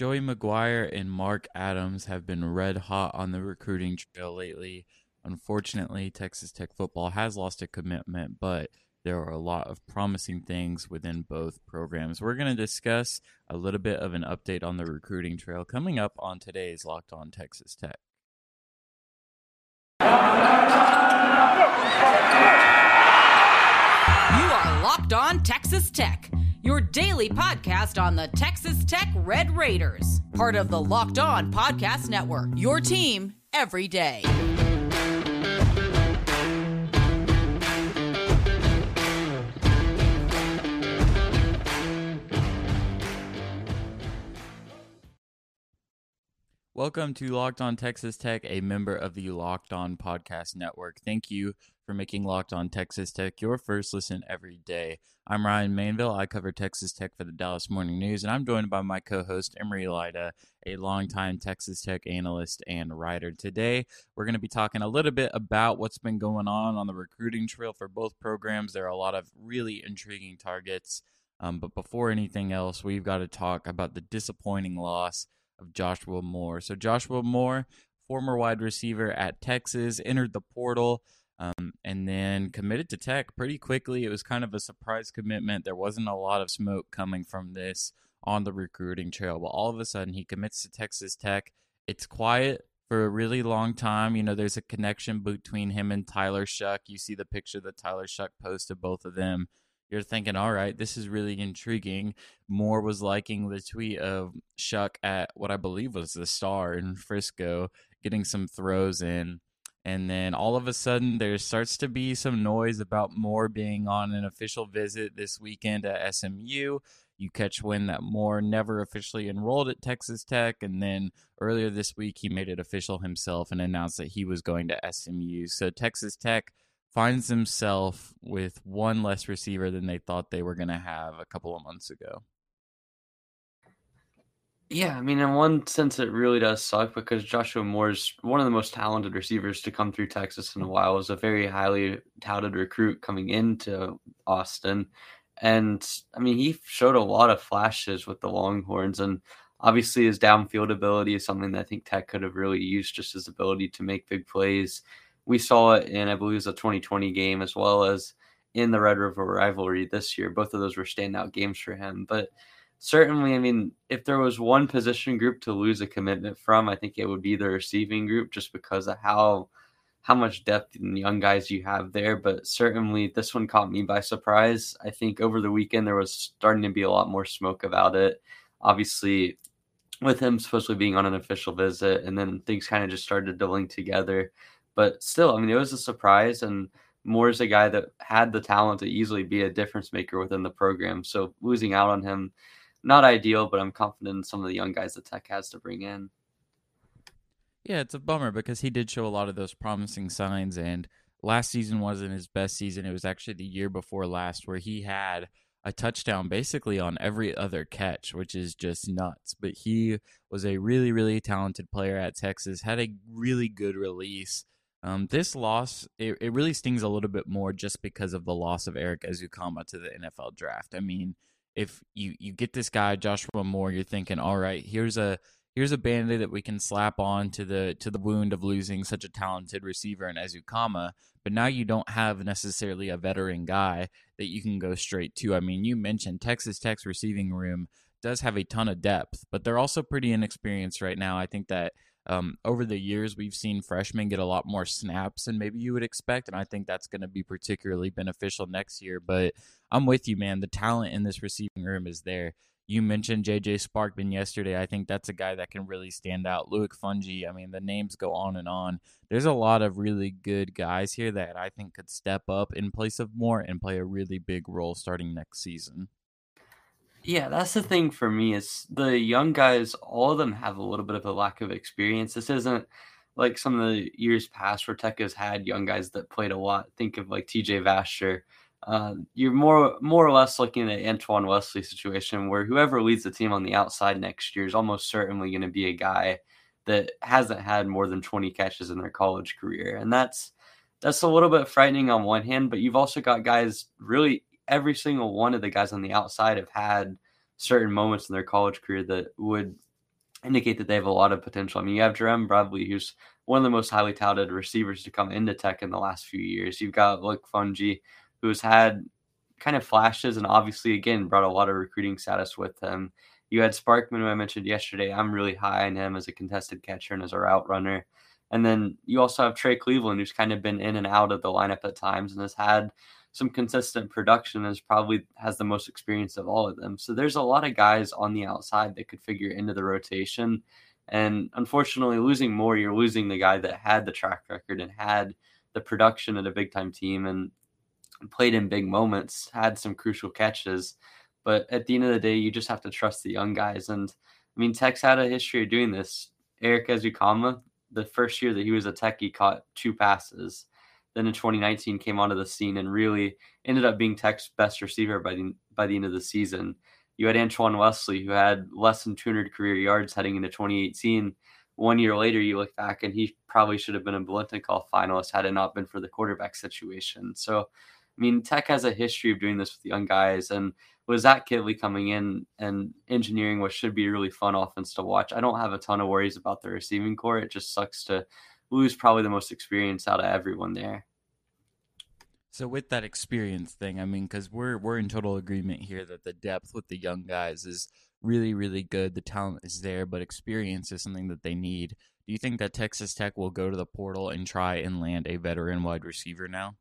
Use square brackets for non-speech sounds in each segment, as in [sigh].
Joey McGuire and Mark Adams have been red hot on the recruiting trail lately. Unfortunately, Texas Tech football has lost a commitment, but there are a lot of promising things within both programs. We're going to discuss a little bit of an update on the recruiting trail coming up on today's Locked On Texas Tech. You are Locked On Texas Tech, your daily podcast on the Texas Tech Red Raiders, part of the Locked On Podcast Network. Your team every day. Welcome to Locked On Texas Tech, a member of the Locked On Podcast Network. Thank you for making Locked On Texas Tech your first listen every day. I'm Ryan Mainville. I cover Texas Tech for the Dallas Morning News, and I'm joined by my co host, Emery Lida, a longtime Texas Tech analyst and writer. Today, we're going to be talking a little bit about what's been going on on the recruiting trail for both programs. There are a lot of really intriguing targets. Um, but before anything else, we've got to talk about the disappointing loss of Joshua Moore. So Joshua Moore, former wide receiver at Texas, entered the portal um, and then committed to Tech pretty quickly. It was kind of a surprise commitment. There wasn't a lot of smoke coming from this on the recruiting trail, but all of a sudden he commits to Texas Tech. It's quiet for a really long time. You know, there's a connection between him and Tyler Shough. You see the picture that Tyler Shough posted, both of them you're thinking, all right, this is really intriguing. Moore was liking the tweet of Shough at what I believe was the star in Frisco, getting some throws in. And then all of a sudden, there starts to be some noise about Moore being on an official visit this weekend at SMU. You catch wind that Moore never officially enrolled at Texas Tech. And then earlier this week, he made it official himself and announced that he was going to SMU. So Texas Tech finds himself with one less receiver than they thought they were going to have a couple of months ago. Yeah, I mean, in one sense, it really does suck because Joshua Moore is one of the most talented receivers to come through Texas in a while. Was a very highly touted recruit coming into Austin, and I mean, he showed a lot of flashes with the Longhorns, and obviously his downfield ability is something that I think Tech could have really used. Just his ability to make big plays we saw it in, I believe, it was a 2020 game as well as in the Red River rivalry this year. Both of those were standout games for him. But certainly, I mean, if there was one position group to lose a commitment from, I think it would be the receiving group just because of how how much depth and young guys you have there. But certainly, this one caught me by surprise. I think over the weekend there was starting to be a lot more smoke about it. Obviously, with him supposedly being on an official visit, and then things kind of just started to link together. But still, I mean, it was a surprise, and Moore's a guy that had the talent to easily be a difference maker within the program. So losing out on him, not ideal, but I'm confident in some of the young guys that Tech has to bring in. Yeah, it's a bummer because he did show a lot of those promising signs, and last season wasn't his best season. It was actually the year before last where he had a touchdown basically on every other catch, which is just nuts. But he was a really, really talented player at Texas, had a really good release um, this loss, it, it really stings a little bit more just because of the loss of Erik Ezukanma to the NFL draft. I mean, if you, you get this guy Joshua Moore, you're thinking, all right, here's a here's a band-aid that we can slap on to the to the wound of losing such a talented receiver in Ezukanma. But now you don't have necessarily a veteran guy that you can go straight to. I mean, you mentioned Texas Tech's receiving room does have a ton of depth, but they're also pretty inexperienced right now. I think that um, over the years, we've seen freshmen get a lot more snaps than maybe you would expect, and I think that's going to be particularly beneficial next year. But I'm with you, man. The talent in this receiving room is there. You mentioned JJ Sparkman yesterday. I think that's a guy that can really stand out. Loic Fofana. I mean, the names go on and on. There's a lot of really good guys here that I think could step up in place of more and play a really big role starting next season. Yeah, that's the thing for me is the young guys, all of them have a little bit of a lack of experience. This isn't like some of the years past where Tech has had young guys that played a lot. Think of like TJ Vasher. Uh, you're more more or less looking at Antoine Wesley situation where whoever leads the team on the outside next year is almost certainly going to be a guy that hasn't had more than 20 catches in their college career, and that's that's a little bit frightening on one hand. But you've also got guys really every single one of the guys on the outside have had certain moments in their college career that would indicate that they have a lot of potential. I mean, you have Jerome Bradley, who's one of the most highly touted receivers to come into Tech in the last few years. You've got Loic Fofana, who's had kind of flashes and obviously, again, brought a lot of recruiting status with him. You had Sparkman, who I mentioned yesterday. I'm really high on him as a contested catcher and as a route runner. And then you also have Trey Cleveland, who's kind of been in and out of the lineup at times and has had some consistent production is probably has the most experience of all of them. So there's a lot of guys on the outside that could figure into the rotation. And unfortunately, losing more, you're losing the guy that had the track record and had the production at a big time team and played in big moments, had some crucial catches. But at the end of the day, you just have to trust the young guys. And I mean, Tech's had a history of doing this. Erik Ezukanma, the first year that he was a Tech, he caught two passes then in 2019 came onto the scene and really ended up being Tech's best receiver by the by the end of the season. You had Antoine Wesley, who had less than 200 career yards heading into 2018. One year later, you look back and he probably should have been a Biletnikoff finalist had it not been for the quarterback situation. So, I mean, Tech has a history of doing this with young guys, and with Zach Kittley coming in and engineering what should be a really fun offense to watch, I don't have a ton of worries about the receiving core. It just sucks to lose probably the most experienced out of everyone there. So with that experience thing, I mean, because we're we're in total agreement here that the depth with the young guys is really really good. The talent is there, but experience is something that they need. Do you think that Texas Tech will go to the portal and try and land a veteran wide receiver now?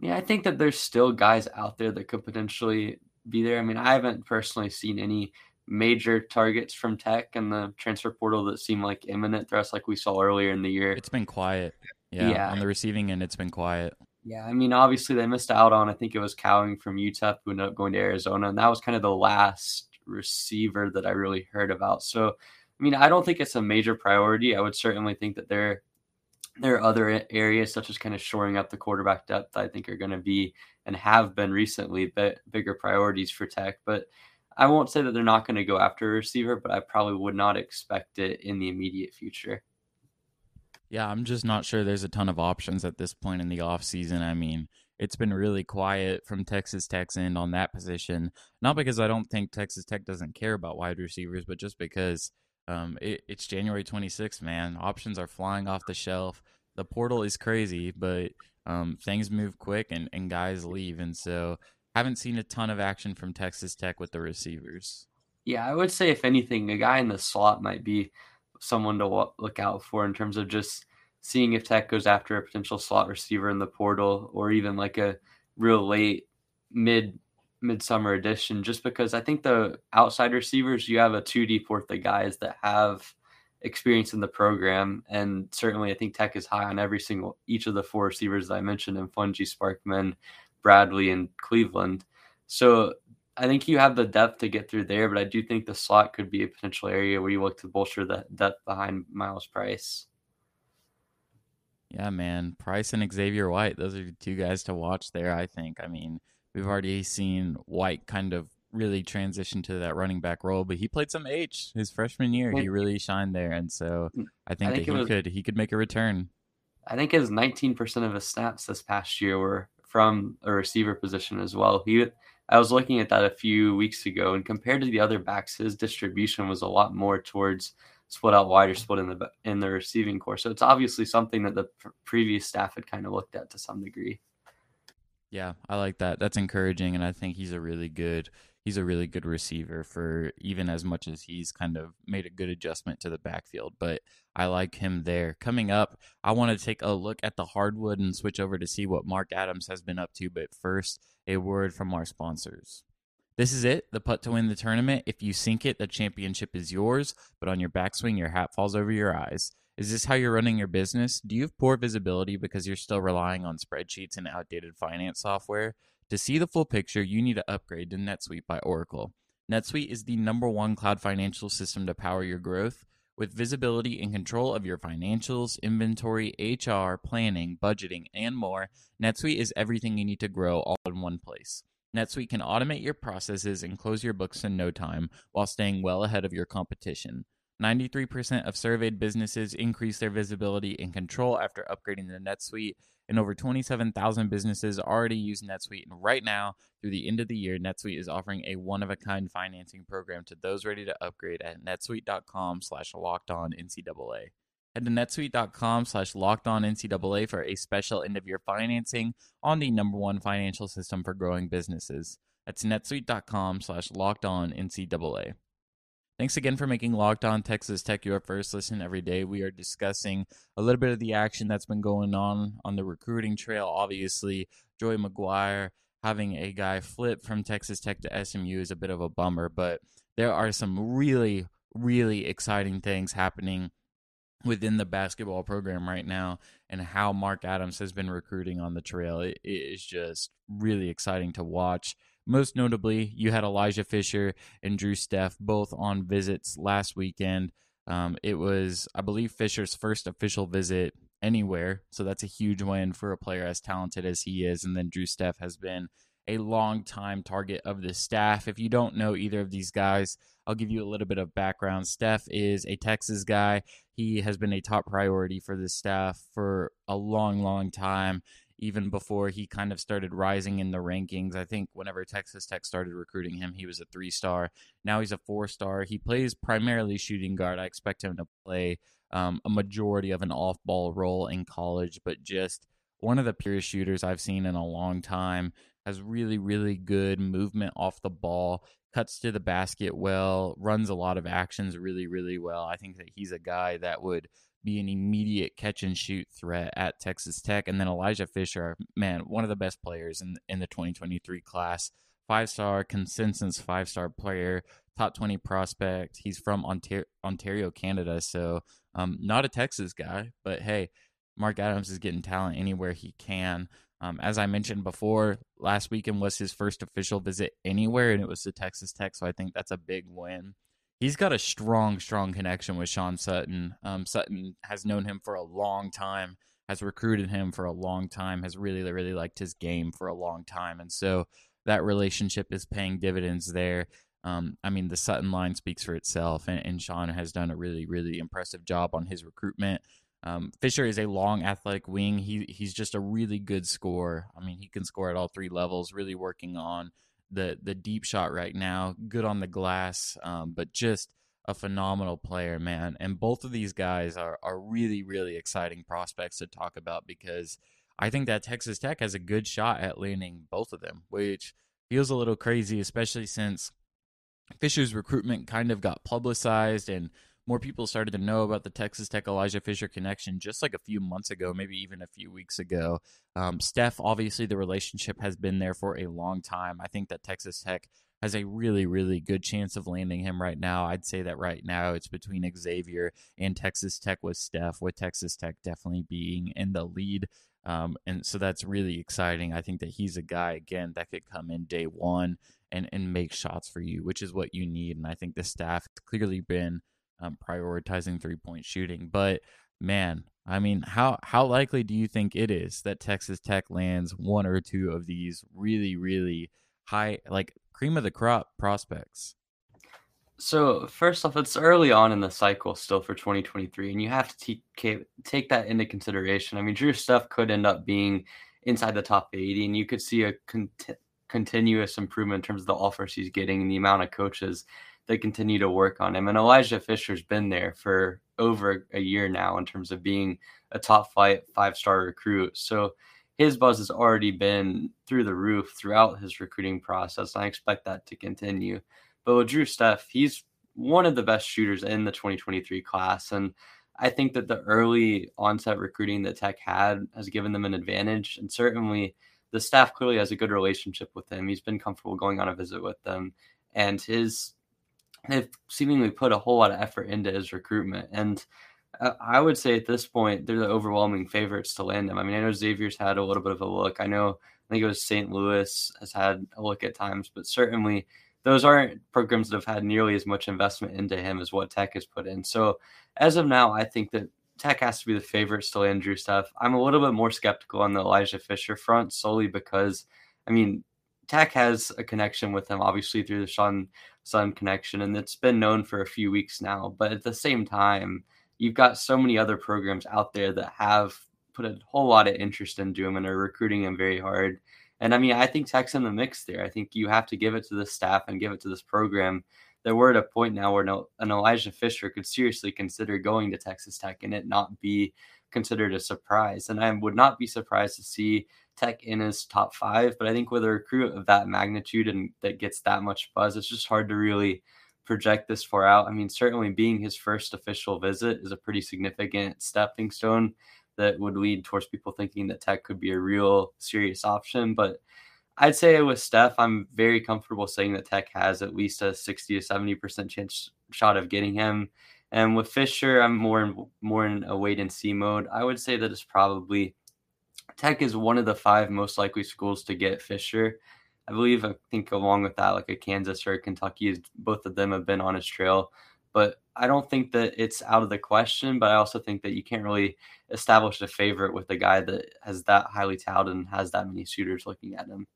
Yeah, I think that there's still guys out there that could potentially be there. I mean, I haven't personally seen any major targets from Tech and the transfer portal that seem like imminent threats like we saw earlier in the year. It's been quiet. Yeah, yeah. on the receiving end, it's been quiet. Yeah, I mean, obviously they missed out on. I think it was Cowing from UTEP who ended up going to Arizona, and that was kind of the last receiver that I really heard about. So, I mean, I don't think it's a major priority. I would certainly think that there there are other areas such as kind of shoring up the quarterback depth. I think are going to be and have been recently but bigger priorities for Tech, but I won't say that they're not going to go after a receiver, but I probably would not expect it in the immediate future. Yeah, I'm just not sure there's a ton of options at this point in the offseason. I mean, it's been really quiet from Texas Tech's end on that position. Not because I don't think Texas Tech doesn't care about wide receivers, but just because um, it, it's January 26th, man. Options are flying off the shelf. The portal is crazy, but um, things move quick and, and guys leave. And so haven't seen a ton of action from Texas Tech with the receivers. Yeah, I would say if anything, a guy in the slot might be someone to look out for in terms of just seeing if Tech goes after a potential slot receiver in the portal or even like a real late mid midsummer edition just because I think the outside receivers you have a two deep worth of guys that have experience in the program and certainly I think Tech is high on every single each of the four receivers that I mentioned in Fofana Sparkman Bradley and Cleveland so I think you have the depth to get through there, but I do think the slot could be a potential area where you look to bolster the depth behind Myles Price. Yeah, man. Price and Xavier White, those are two guys to watch there, I think. I mean, we've already seen White kind of really transition to that running back role, but he played some H his freshman year. He really shined there, and so mm, I think, I think that he was, could he could make a return. I think his 19% of his snaps this past year were from a receiver position as well. He I was looking at that a few weeks ago, and compared to the other backs, his distribution was a lot more towards split out wide or split in the in the receiving core. So it's obviously something that the pr- previous staff had kind of looked at to some degree. Yeah, I like that. That's encouraging, and I think he's a really good he's a really good receiver for even as much as he's kind of made a good adjustment to the backfield. But I like him there. Coming up, I want to take a look at the hardwood and switch over to see what Mark Adams has been up to. But first, a word from our sponsors. This is it, the putt to win the tournament. If you sink it, the championship is yours, but on your backswing, your hat falls over your eyes. Is this how you're running your business? Do you have poor visibility because you're still relying on spreadsheets and outdated finance software? To see the full picture, you need to upgrade to NetSuite by Oracle. NetSuite is the number one cloud financial system to power your growth. With visibility and control of your financials, inventory, HR, planning, budgeting, and more, NetSuite is everything you need to grow all in one place. NetSuite can automate your processes and close your books in no time while staying well ahead of your competition. 93% of surveyed businesses increase their visibility and control after upgrading to NetSuite, and over 27,000 businesses already use NetSuite. And right now, through the end of the year, NetSuite is offering a one-of-a-kind financing program to those ready to upgrade at netsuite.com slash locked on NCAA. Head to netsuite.com slash locked on NCAA for a special end of year financing on the number one financial system for growing businesses. That's netsuite.com slash locked on NCAA. Thanks again for making Locked On Texas Tech your first listen every day. We are discussing a little bit of the action that's been going on on the recruiting trail. Obviously, Joey McGuire having a guy flip from Texas Tech to SMU is a bit of a bummer, but there are some really, really exciting things happening within the basketball program right now and how Mark Adams has been recruiting on the trail. it, is just really exciting to watch. Most notably, you had Elijah Fisher and Drew Steffe both on visits last weekend. Um, it was, I believe, Fisher's first official visit anywhere. So that's a huge win for a player as talented as he is. And then Drew Steffe has been a long time target of the staff. If you don't know either of these guys, I'll give you a little bit of background. Steffe is a Texas guy. He has been a top priority for the staff for a long, long time even before he kind of started rising in the rankings. I think whenever Texas Tech started recruiting him, he was a three star. Now he's a four star. He plays primarily shooting guard. I expect him to play um, a majority of an off ball role in college, but just one of the purest shooters I've seen in a long time. Has really, really good movement off the ball, cuts to the basket well, runs a lot of actions really, really well. I think that he's a guy that would be an immediate catch and shoot threat at Texas Tech. And then Elijah Fisher, man, one of the best players in in the 2023 class. Five star consensus five star player, top 20 prospect. He's from Ontario, Ontario Canada. So, um, not a Texas guy, but hey, Mark Adams is getting talent anywhere he can. Um, as I mentioned before, last weekend was his first official visit anywhere, and it was to Texas Tech. So I think that's a big win he's got a strong, strong connection with Sean Sutton. Um, Sutton has known him for a long time, has recruited him for a long time, has really, really liked his game for a long time, and so that relationship is paying dividends there. Um, I mean, the Sutton line speaks for itself, and, and, Sean has done a really, really impressive job on his recruitment. Um, Fisher is a long, athletic wing. He he's just a really good scorer. I mean, he can score at all three levels. Really working on the the deep shot right now. Good on the glass, um, but just a phenomenal player, man. And both of these guys are are really really exciting prospects to talk about because I think that Texas Tech has a good shot at landing both of them, which feels a little crazy, especially since Fisher's recruitment kind of got publicized and more people started to know about the Texas Tech Elijah Fisher connection just like a few months ago, maybe even a few weeks ago. Um, Steffe, obviously, the relationship has been there for a long time. I think that Texas Tech has a really, really good chance of landing him right now. I'd say that right now it's between Xavier and Texas Tech with Steffe, with Texas Tech definitely being in the lead. Um, and so that's really exciting. I think that he's a guy, again, that could come in day one and, and make shots for you, which is what you need. And I think the staff clearly been um, prioritizing three point shooting. But man, I mean, how how likely do you think it is that Texas Tech lands one or two of these really really high, like cream of the crop prospects? So first off, it's early on in the cycle still for 2023, and you have to take take that into consideration. I mean, Drew Steffe could end up being inside the top 80, and you could see a con- continuous improvement in terms of the offers he's getting and the amount of coaches they continue to work on him. And Elijah Fisher's been there for over a year now in terms of being a top five five star recruit. So his buzz has already been through the roof throughout his recruiting process. And I expect that to continue. But with Drew Steffe, he's one of the best shooters in the 2023 class. And I think that the early onset recruiting that Tech had has given them an advantage. And certainly the staff clearly has a good relationship with him. He's been comfortable going on a visit with them. And his they've seemingly put a whole lot of effort into his recruitment. And uh, I would say at this point, they're the overwhelming favorites to land him. I mean, I know Xavier's had a little bit of a look. I know, I think it was St. Louis has had a look at times, but certainly those aren't programs that have had nearly as much investment into him as what Tech has put in. So as of now, I think that Tech has to be the favorites to land Drew Steffe. I'm a little bit more skeptical on the Elijah Fisher front solely because, I mean, Tech has a connection with him, obviously through the Sean Sutton connection, and it's been known for a few weeks now. But at the same time, you've got so many other programs out there that have put a whole lot of interest into him and are recruiting him very hard. And I mean, I think Tech's in the mix there. I think you have to give it to the staff and give it to this program. That we're at a point now where no, an Elijah Fisher could seriously consider going to Texas Tech and it not be considered a surprise. And I would not be surprised to see Tech in his top five. But I think with a recruit of that magnitude and that gets that much buzz, it's just hard to really project this far out. I mean, certainly being his first official visit is a pretty significant stepping stone that would lead towards people thinking that Tech could be a real serious option. But I'd say with Steffe, I'm very comfortable saying that Tech has at least a 60 to 70% chance shot of getting him. And with Fisher, I'm more in, more in a wait and see mode. I would say that it's probably Tech is one of the five most likely schools to get Fisher. I believe, I think along with that, like a Kansas or a Kentucky, both of them have been on his trail. But I don't think that it's out of the question. But I also think that you can't really establish a favorite with a guy that has that highly touted and has that many suitors looking at him.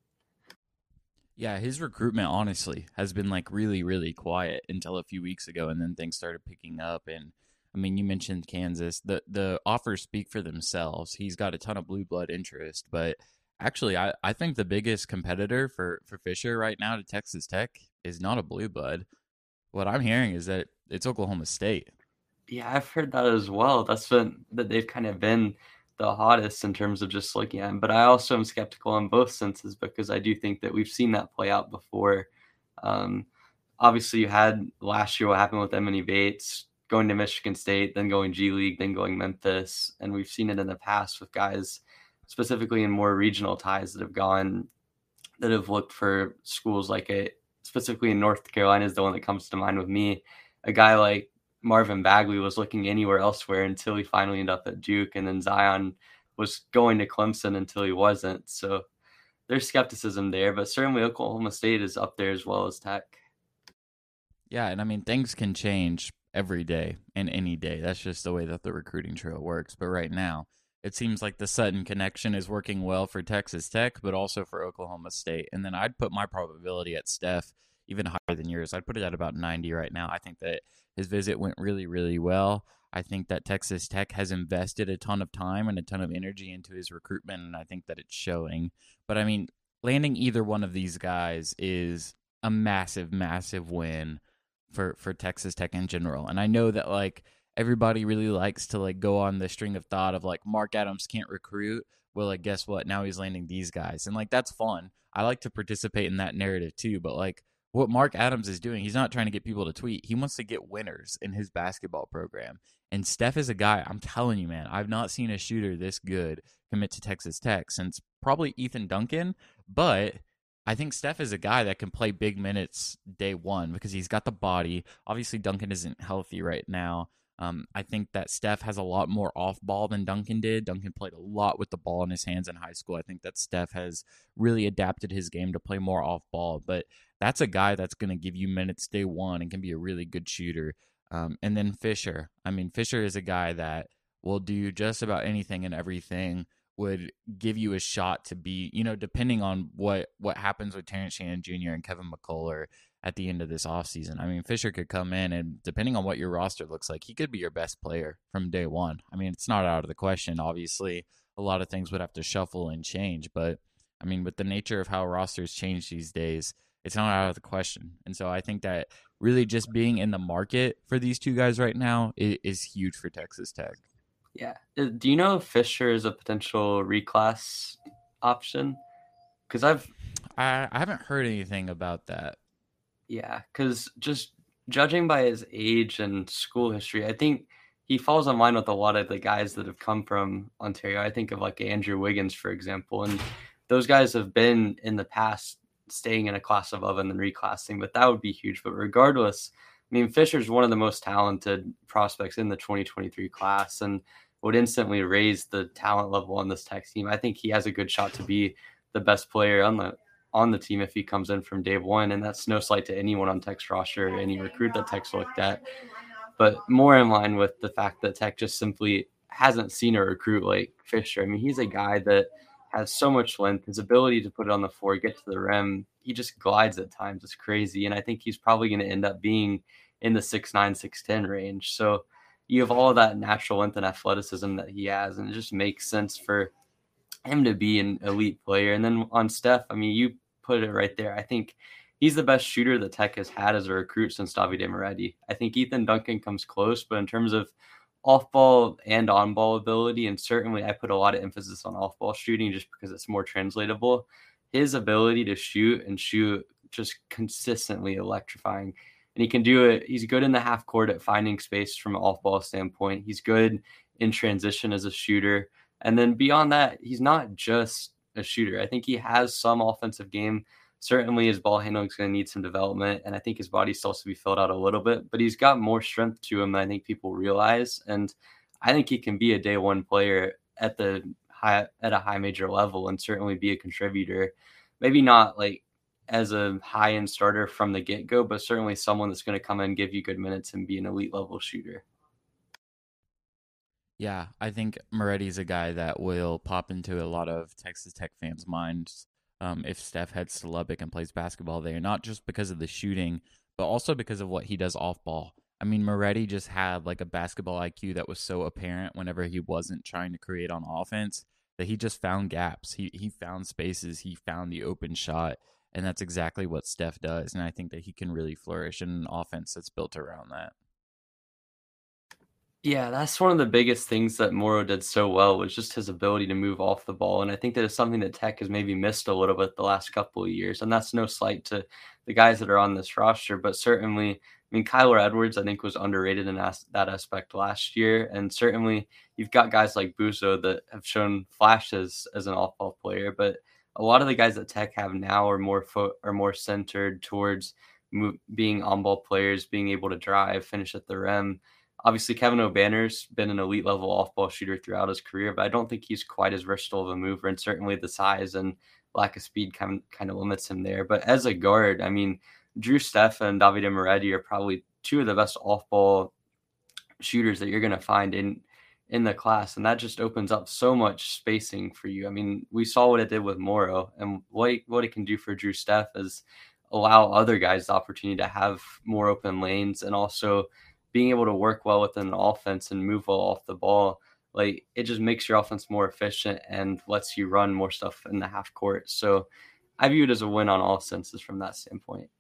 Yeah, his recruitment honestly has been like really, really quiet until a few weeks ago, and then things started picking up. And I mean, you mentioned Kansas. The the offers speak for themselves. He's got a ton of blue blood interest, but actually, I, I think the biggest competitor for for Fisher right now to Texas Tech is not a blue blood. What I'm hearing is that it's Oklahoma State. Yeah, I've heard that as well. That's been that they've kind of been the hottest in terms of just looking at him. But I also am skeptical in both senses because I do think that we've seen that play out before. Um, obviously, you had last year what happened with Emoni Bates going to Michigan State, then going G League, then going Memphis, and we've seen it in the past with guys specifically in more regional ties that have gone that have looked for schools like it specifically in North Carolina is the one that comes to mind with me. A guy like Marvin Bagley was looking anywhere elsewhere until he finally ended up at Duke, and then Zion was going to Clemson until he wasn't. So there's skepticism there, but certainly Oklahoma State is up there as well as Tech. Yeah, and I mean things can change every day and any day. That's just the way that the recruiting trail works. But right now, it seems like the Sutton connection is working well for Texas Tech, but also for Oklahoma State. And then I'd put my probability at Steffe even higher than yours. I'd put it at about 90 right now. I think that his visit went really, really well. I think that Texas Tech has invested a ton of time and a ton of energy into his recruitment, and I think that it's showing. But I mean, landing either one of these guys is a massive, massive win for for Texas Tech in general. And I know that like everybody really likes to like go on the string of thought of like Mark Adams can't recruit. Well, like guess what? Now he's landing these guys, and like that's fun. I like to participate in that narrative too. But like what Mark Adams is doing, he's not trying to get people to tweet. He wants to get winners in his basketball program. And Steffe is a guy, I'm telling you, man, I've not seen a shooter this good commit to Texas Tech since probably Ethan Duncan. But I think Steffe is a guy that can play big minutes day one because he's got the body. Obviously, Duncan isn't healthy right now. Um, I think that Steffe has a lot more off ball than Duncan did. Duncan played a lot with the ball in his hands in high school. I think that Steffe has really adapted his game to play more off ball. But that's a guy that's going to give you minutes day one and can be a really good shooter. Um, and then Fisher. I mean, Fisher is a guy that will do just about anything and everything. Would give you a shot to be, you know, depending on what what happens with Terrence Shannon Jr. and Kevin McCullar at the end of this offseason. I mean, Fisher could come in and depending on what your roster looks like, he could be your best player from day one. I mean, it's not out of the question. Obviously, a lot of things would have to shuffle and change, but I mean, with the nature of how rosters change these days, it's not out of the question. And so I think that really just being in the market for these two guys right now is, is huge for Texas Tech. Yeah. Uh, do you know if Fisher is a potential reclass option? Because I've I, I haven't heard anything about that. Yeah, because just judging by his age and school history, I think he falls in line with a lot of the guys that have come from Ontario. I think of like Andrew Wiggins, for example, and those guys have been in the past staying in a class above and then reclassing, but that would be huge. But regardless, I mean, Fisher's one of the most talented prospects in the 2023 class and would instantly raise the talent level on this tech team. I think he has a good shot to be the best player on the on the team if he comes in from day one. And that's no slight to anyone on Tech's roster, any recruit that Tech's looked at. But more in line with the fact that Tech just simply hasn't seen a recruit like Fisher. I mean, he's a guy that has so much length, his ability to put it on the floor, get to the rim, he just glides at times. It's crazy. And I think he's probably going to end up being in the six nine, six ten range. So you have all that natural length and athleticism that he has, and it just makes sense for him to be an elite player. And then on Steffe, I mean, you put it right there. I think he's the best shooter that Tech has had as a recruit since Davide Moretti. I think Ethan Duncan comes close, but in terms of off ball and on ball ability, and certainly I put a lot of emphasis on off ball shooting just because it's more translatable. His ability to shoot and shoot just consistently electrifying. And he can do it. He's good in the half court at finding space from an off ball standpoint. He's good in transition as a shooter. And then beyond that, he's not just a shooter. I think he has some offensive game. Certainly, his ball handling is going to need some development, and I think his body still has to be filled out a little bit. But he's got more strength to him than I think people realize, and I think he can be a day one player at the high at a high major level, and certainly be a contributor. Maybe not like as a high end starter from the get go, but certainly someone that's going to come in, give you good minutes, and be an elite level shooter. Yeah, I think Moretti's a guy that will pop into a lot of Texas Tech fans' minds um, if Steffe heads to Lubbock and plays basketball there, not just because of the shooting, but also because of what he does off ball. I mean, Moretti just had like a basketball IQ that was so apparent whenever he wasn't trying to create on offense that he just found gaps. He he found spaces. He found the open shot, and that's exactly what Steffe does. And I think that he can really flourish in an offense that's built around that. Yeah, that's one of the biggest things that Moretti did so well was just his ability to move off the ball. And I think that is something that Tech has maybe missed a little bit the last couple of years. And that's no slight to the guys that are on this roster, but certainly, I mean, Kyler Edwards, I think, was underrated in that aspect last year. And certainly, you've got guys like Buzo that have shown flashes as an off ball player, but a lot of the guys that Tech have now are more fo- are more centered towards being on ball players, being able to drive, finish at the rim Obviously, Kevin Obanor's been an elite level off ball shooter throughout his career, but I don't think he's quite as versatile of a mover, and certainly the size and lack of speed kind of, kind of limits him there. But as a guard, I mean, Drew Steffe and Davide Moretti are probably two of the best off ball shooters that you're going to find in in the class, and that just opens up so much spacing for you. I mean, we saw what it did with Moretti, and what what it can do for Drew Steffe is allow other guys the opportunity to have more open lanes and also being able to work well within an offense and move well off the ball, like it just makes your offense more efficient and lets you run more stuff in the half court. So I view it as a win on all senses from that standpoint.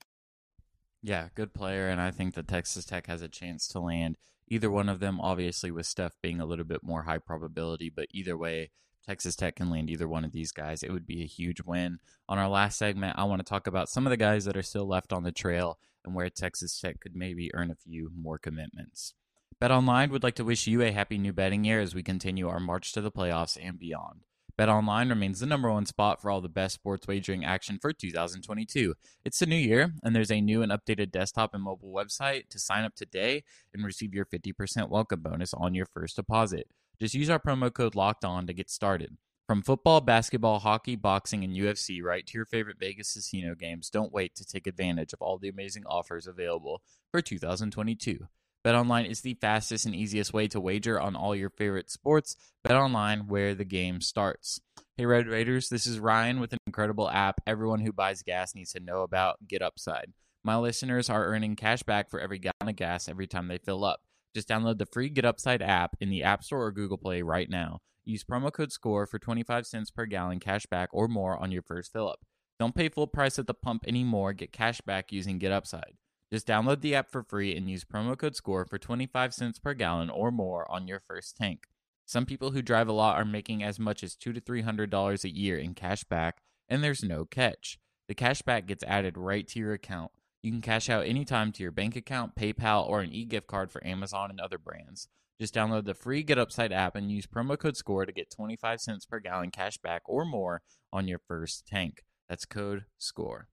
Yeah, good player, and I think that Texas Tech has a chance to land either one of them. Obviously, with Steffe being a little bit more high probability, but either way, Texas Tech can land either one of these guys. It would be a huge win. On our last segment, I want to talk about some of the guys that are still left on the trail and where Texas Tech could maybe earn a few more commitments. BetOnline would like to wish you a happy new betting year as we continue our march to the playoffs and beyond. BetOnline remains the number one spot for all the best sports wagering action for 2022. It's the new year, and there's a new and updated desktop and mobile website to sign up today and receive your 50% welcome bonus on your first deposit. Just use our promo code LOCKED ON to get started. From football, basketball, hockey, boxing, and UFC, right to your favorite Vegas casino games, don't wait to take advantage of all the amazing offers available for 2022. BetOnline is the fastest and easiest way to wager on all your favorite sports. BetOnline, where the game starts. Hey, Red Raiders, this is Ryan with an incredible app everyone who buys gas needs to know about Get Upside. My listeners are earning cash back for every gallon of gas every time they fill up. Just download the free Get Upside app in the App Store or Google Play right now. Use promo code SCORE for 25 cents per gallon cash back or more on your first fill up. Don't pay full price at the pump anymore. Get cash back using Get Upside. Just download the app for free and use promo code SCORE for 25 cents per gallon or more on your first tank. Some people who drive a lot are making as much as two to three hundred dollars a year in cash back, and there's no catch. The cash back gets added right to your account. You can cash out anytime to your bank account, PayPal, or an e-gift card for Amazon and other brands. Just download the free Get Upside app and use promo code SCORE to get 25 cents per gallon cash back or more on your first tank. That's code SCORE.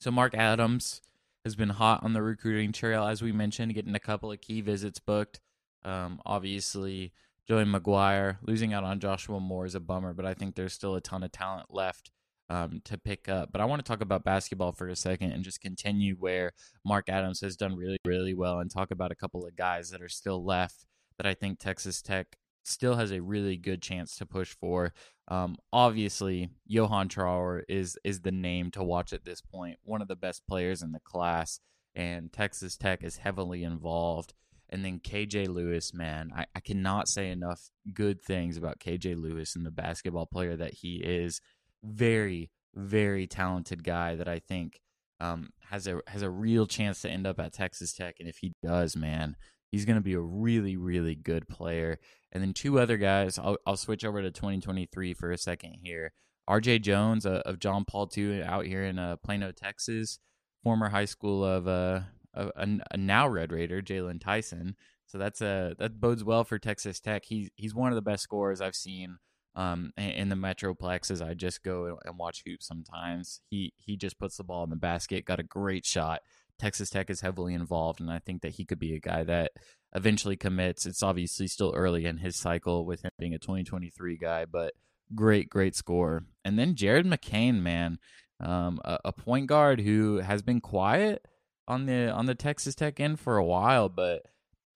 So, Mark Adams has been hot on the recruiting trail, as we mentioned, getting a couple of key visits booked. Um, obviously, Joey McGuire losing out on Joshua Moore is a bummer, but I think there's still a ton of talent left um, to pick up. But I want to talk about basketball for a second and just continue where Mark Adams has done really, really well and talk about a couple of guys that are still left that I think Texas Tech still has a really good chance to push for. Um, obviously, Yohan Traore is is the name to watch at this point. One of the best players in the class, and Texas Tech is heavily involved. And then KJ Lewis, man, I, I cannot say enough good things about KJ Lewis and the basketball player that he is. Very, very talented guy that I think um, has a has a real chance to end up at Texas Tech. And if he does, man, he's going to be a really, really good player. And then two other guys, I'll, I'll switch over to 2023 for a second here. RJ Jones uh, of John Paul II out here in uh, Plano, Texas, former high school of uh, a, a, now Red Raider, Jalen Tyson. So that's a that bodes well for Texas Tech. He's he's one of the best scorers I've seen um, in the Metroplex as I just go and watch hoops sometimes. He he just puts the ball in the basket, got a great shot. Texas Tech is heavily involved, and I think that he could be a guy that eventually commits. It's obviously still early in his cycle with him being a 2023 guy, but great, great score. And then Jared McCain, man, um, a, a, point guard who has been quiet on the on the Texas Tech end for a while, but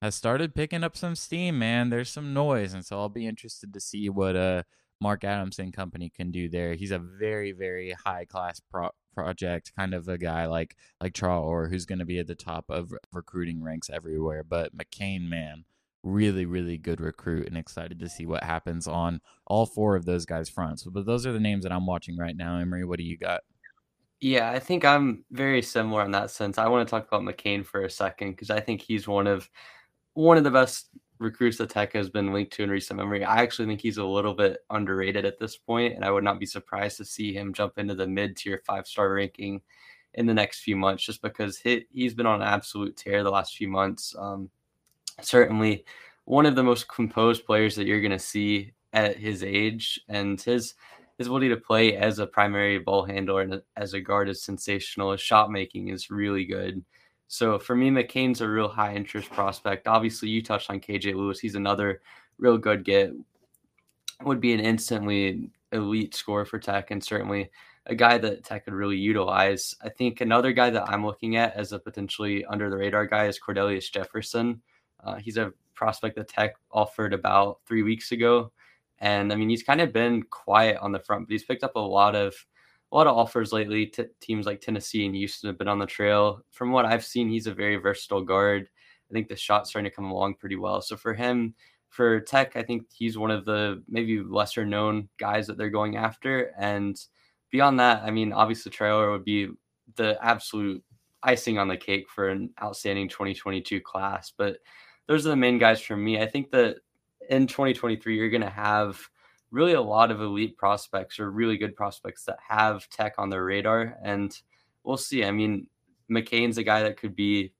has started picking up some steam. Man, there's some noise, and so I'll be interested to see what uh Mark Adams and company can do there. He's a very, very high class pro- project, kind of a guy like like Traore, who's going to be at the top of recruiting ranks everywhere. But McCain, man, really, really good recruit, and excited to see what happens on all four of those guys' fronts. But those are the names that I'm watching right now. Emery, what do you got? Yeah, I think I'm very similar in that sense. I want to talk about McCain for a second because I think he's one of one of the best recruits that Tech has been linked to in recent memory. I actually think he's a little bit underrated at this point, and I would not be surprised to see him jump into the mid tier five star ranking in the next few months, just because he, he's been on an absolute tear the last few months. Um, certainly, one of the most composed players that you're going to see at his age, and his his ability to play as a primary ball handler and as a guard is sensational. His shot making is really good. So for me, McCain's a real high interest prospect. Obviously, you touched on KJ Lewis. He's another real good get. Would be an instantly elite scorer for Tech, and certainly a guy that Tech could really utilize. I think another guy that I'm looking at as a potentially under the radar guy is Cordelius Jefferson. Uh, he's a prospect that Tech offered about three weeks ago, and I mean he's kind of been quiet on the front, but he's picked up a lot of a lot of offers lately. T- teams like Tennessee and Houston have been on the trail. From what I've seen, he's a very versatile guard. I think the shot's starting to come along pretty well. So for him, for Tech, I think he's one of the maybe lesser known guys that they're going after. And beyond that, I mean, obviously Traore would be the absolute icing on the cake for an outstanding 2022 class. But those are the main guys for me. I think that in 2023, you're going to have really a lot of elite prospects or really good prospects that have tech on their radar. And we'll see. I mean, McCain's a guy that could be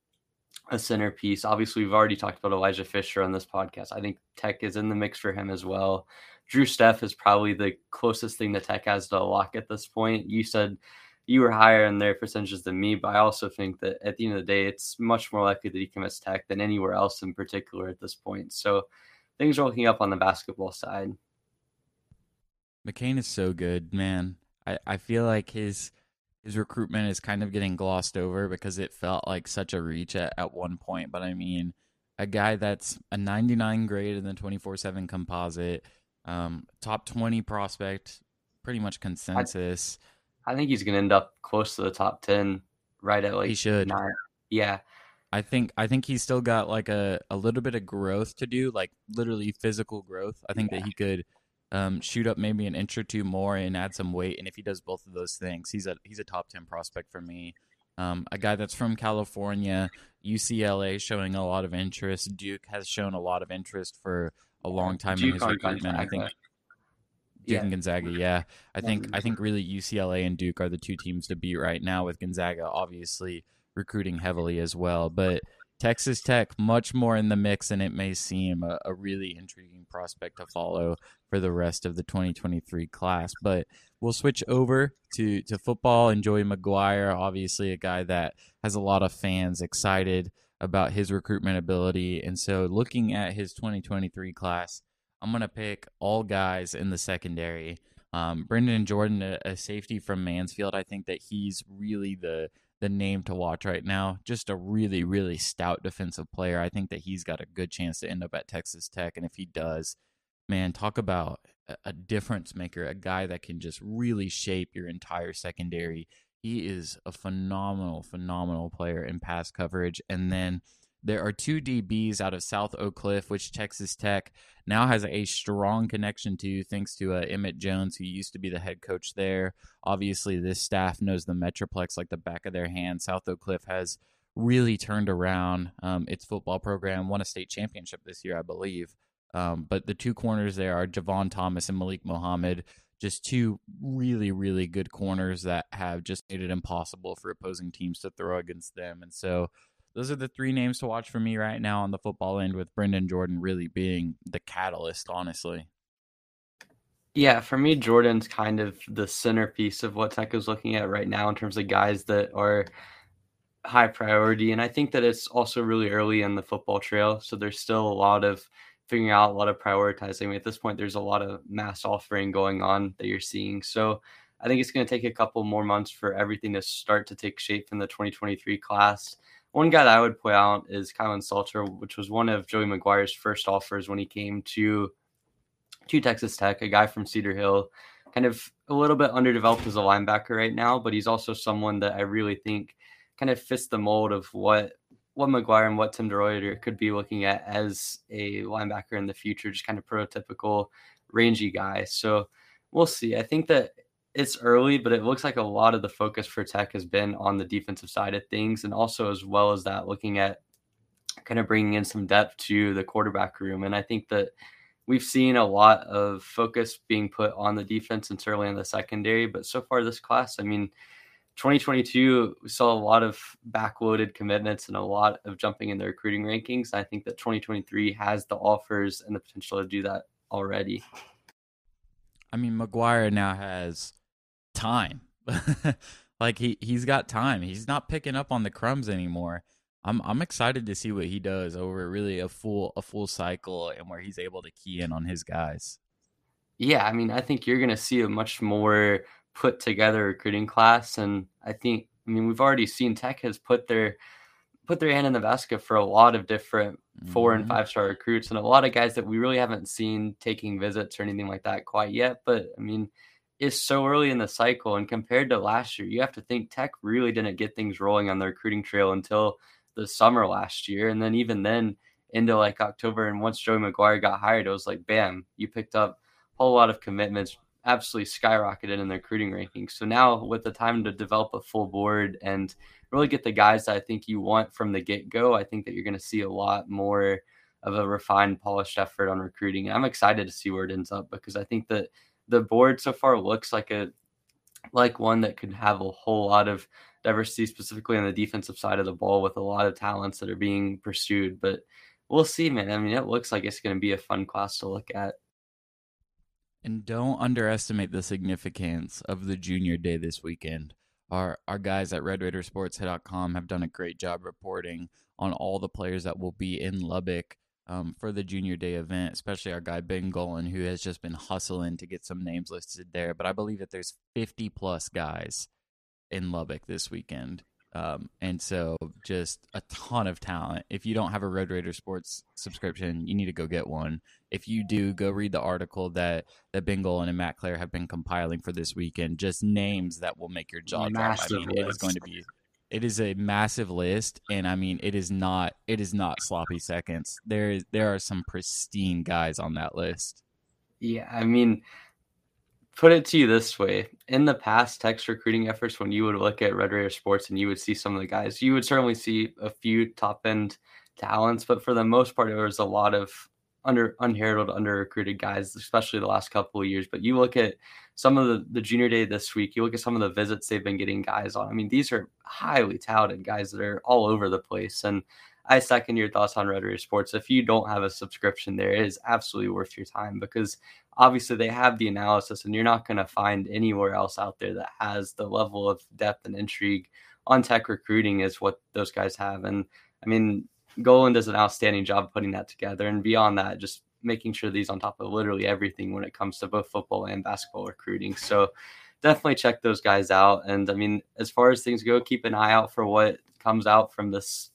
a centerpiece. Obviously, we've already talked about Elijah Fisher on this podcast. I think tech is in the mix for him as well. Drew Steffe is probably the closest thing that tech has to a lock at this point. You said you were higher in their percentages than me, but I also think that at the end of the day, it's much more likely that he commits tech than anywhere else in particular at this point. So things are looking up on the basketball side. McCain is so good, man. I, I feel like his his recruitment is kind of getting glossed over because it felt like such a reach at, at one point. But I mean, a guy that's a 99 grade in the 24 7 composite, um, top 20 prospect, pretty much consensus. I, I think he's going to end up close to the top 10, right at like he should. Nine. Yeah. I think I think he's still got like a, a little bit of growth to do, like literally physical growth. I think yeah. that he could um, shoot up maybe an inch or two more and add some weight. And if he does both of those things, he's a he's a top ten prospect for me. Um, a guy that's from California, UCLA showing a lot of interest. Duke has shown a lot of interest for a long time Duke in his recruitment. I think Duke yeah. and Gonzaga, yeah. I think I think really UCLA and Duke are the two teams to beat right now. With Gonzaga obviously recruiting heavily as well, but Texas Tech much more in the mix than it may seem. A, a, really intriguing prospect to follow for the rest of the 2023 class. But we'll switch over to to football. And Joey McGuire, obviously a guy that has a lot of fans excited about his recruitment ability. And so, looking at his 2023 class, I'm gonna pick all guys in the secondary. Um, Brendan Jordan, a, a safety from Mansfield, I think that he's really the the name to watch right now. Just a really, really stout defensive player. I think that he's got a good chance to end up at Texas Tech. And if he does, man, talk about a difference maker, a guy that can just really shape your entire secondary. He is a phenomenal, phenomenal player in pass coverage. And then There are two DBs out of South Oak Cliff, which Texas Tech now has a strong connection to, thanks to uh, Emmett Jones, who used to be the head coach there. Obviously, this staff knows the Metroplex like the back of their hand. South Oak Cliff has really turned around um, its football program, won a state championship this year, I believe. Um, but the two corners there are Javon Thomas and Malik Mohammed, just two really, really good corners that have just made it impossible for opposing teams to throw against them. And so those are the three names to watch for me right now on the football end, with Brendan Jordan really being the catalyst, honestly. Yeah, for me, Jordan's kind of the centerpiece of what Tech is looking at right now in terms of guys that are high priority. And I think that it's also really early in the football trail. So there's still a lot of figuring out, a lot of prioritizing. I mean, at this point, there's a lot of mass offering going on that you're seeing. So I think it's going to take a couple more months for everything to start to take shape in the 2023 class. One guy that I would point out is Kylan Salter, which was one of Joey McGuire's first offers when he came to to Texas Tech, a guy from Cedar Hill, kind of a little bit underdeveloped as a linebacker right now, but he's also someone that I really think kind of fits the mold of what what McGuire and what Tim DeRuyter could be looking at as a linebacker in the future, just kind of prototypical rangy guy. So we'll see. I think that it's early, but it looks like a lot of the focus for Tech has been on the defensive side of things, and also as well as that, looking at kind of bringing in some depth to the quarterback room. And I think that we've seen a lot of focus being put on the defense and certainly on the secondary. But so far this class, I mean, 2022, we saw a lot of backloaded commitments and a lot of jumping in the recruiting rankings. I think that 2023 has the offers and the potential to do that already. I mean, McGuire now has time. [laughs] like he he's got time. He's not picking up on the crumbs anymore. I'm I'm excited to see what he does over really a full a full cycle and where he's able to key in on his guys. Yeah, I mean, I think you're going to see a much more put together recruiting class. And I think, I mean, we've already seen Tech has put their put their hand in the basket for a lot of different 4 mm-hmm. and five star recruits and a lot of guys that we really haven't seen taking visits or anything like that quite yet. But I mean, it's so early in the cycle, and compared to last year, you have to think Tech really didn't get things rolling on the recruiting trail until the summer last year, and then even then into like October. And once Joey McGuire got hired, it was like, bam, you picked up a whole lot of commitments absolutely skyrocketed in the recruiting rankings. So now with the time to develop a full board and really get the guys that I think you want from the get go, I think that you're going to see a lot more of a refined, polished effort on recruiting. And I'm excited to see where it ends up because I think that the board so far looks like a like one that could have a whole lot of diversity, specifically on the defensive side of the ball, with a lot of talents that are being pursued. But we'll see, man. I mean, it looks like it's going to be a fun class to look at. And don't underestimate the significance of the junior day this weekend. Our our guys at RedRaidersports.com have done a great job reporting on all the players that will be in Lubbock um, for the junior day event, especially our guy Ben Golan, who has just been hustling to get some names listed there. But I believe that there's 50 plus guys in Lubbock this weekend. Um, and so just a ton of talent. If you don't have a Red Raider Sports subscription, you need to go get one. If you do, go read the article that that Ben Golan and Matt Claire have been compiling for this weekend. Just names that will make your jaw drop. I mean, it is going to be it is a massive list and i mean it is not it is not sloppy seconds. There is there are some pristine guys on that list. Yeah i mean put it to you this way. In the past text recruiting efforts when you would look at red raider sports and you would see some of the guys you would certainly see a few top end talents but for the most part it was a lot of under unheralded under recruited guys especially the last couple of years but you look at some of the, the junior day this week you look at some of the visits they've been getting guys on i mean these are highly touted guys that are all over the place and I second your thoughts on Red Raider Sports. If you don't have a subscription there, it is absolutely worth your time because obviously they have the analysis and you're not going to find anywhere else out there that has the level of depth and intrigue on tech recruiting is what those guys have. And I mean, Golan does an outstanding job putting that together. And beyond that, just making sure these on top of literally everything when it comes to both football and basketball recruiting. So definitely check those guys out. And I mean, as far as things go, keep an eye out for what comes out from this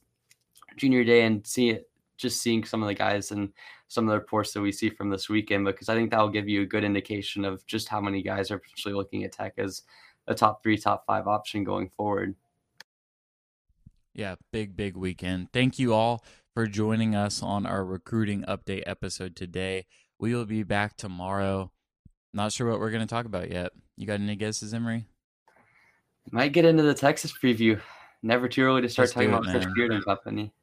junior day and see it just seeing some of the guys and some of the reports that we see from this weekend because I think that will give you a good indication of just how many guys are potentially looking at Tech as a top three, top five option going forward. Yeah, big, big weekend. Thank you all for joining us on our recruiting update episode today. We will be back tomorrow. Not sure what we're going to talk about yet. You got any guesses, Emory? Might get into the Texas preview. Never too early to start Let's talking it, about Chris man. Beard and company.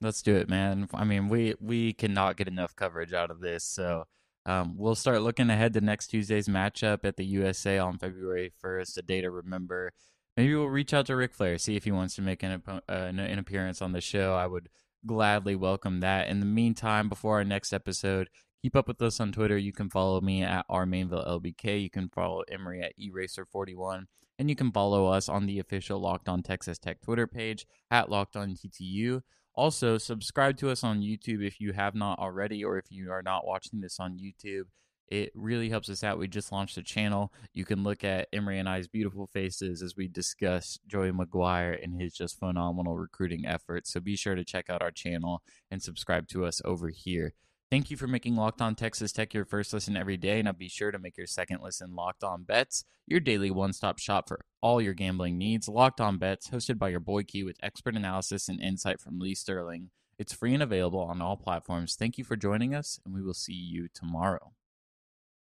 Let's do it, man. I mean, we we cannot get enough coverage out of this, so um, we'll start looking ahead to next Tuesday's matchup at the USA on February first. A day to remember. Maybe we'll reach out to Ric Flair, see if he wants to make an, uh, an an appearance on the show. I would gladly welcome that. In the meantime, before our next episode, keep up with us on Twitter. You can follow me at rmainvillelbk. You can follow Emery at eraser41. And you can follow us on the official Locked On Texas Tech Twitter page at Locked On TTU. Also, subscribe to us on YouTube if you have not already, or if you are not watching this on YouTube. It really helps us out. We just launched a channel. You can look at Emery and I's beautiful faces as we discuss Joey McGuire and his just phenomenal recruiting efforts. So be sure to check out our channel and subscribe to us over here. Thank you for making Locked On Texas Tech your first listen every day. Now be sure to make your second listen Locked On Bets, your daily one stop shop for all your gambling needs. Locked On Bets, hosted by your boy Q with expert analysis and insight from Lee Sterling. It's free and available on all platforms. Thank you for joining us, and we will see you tomorrow.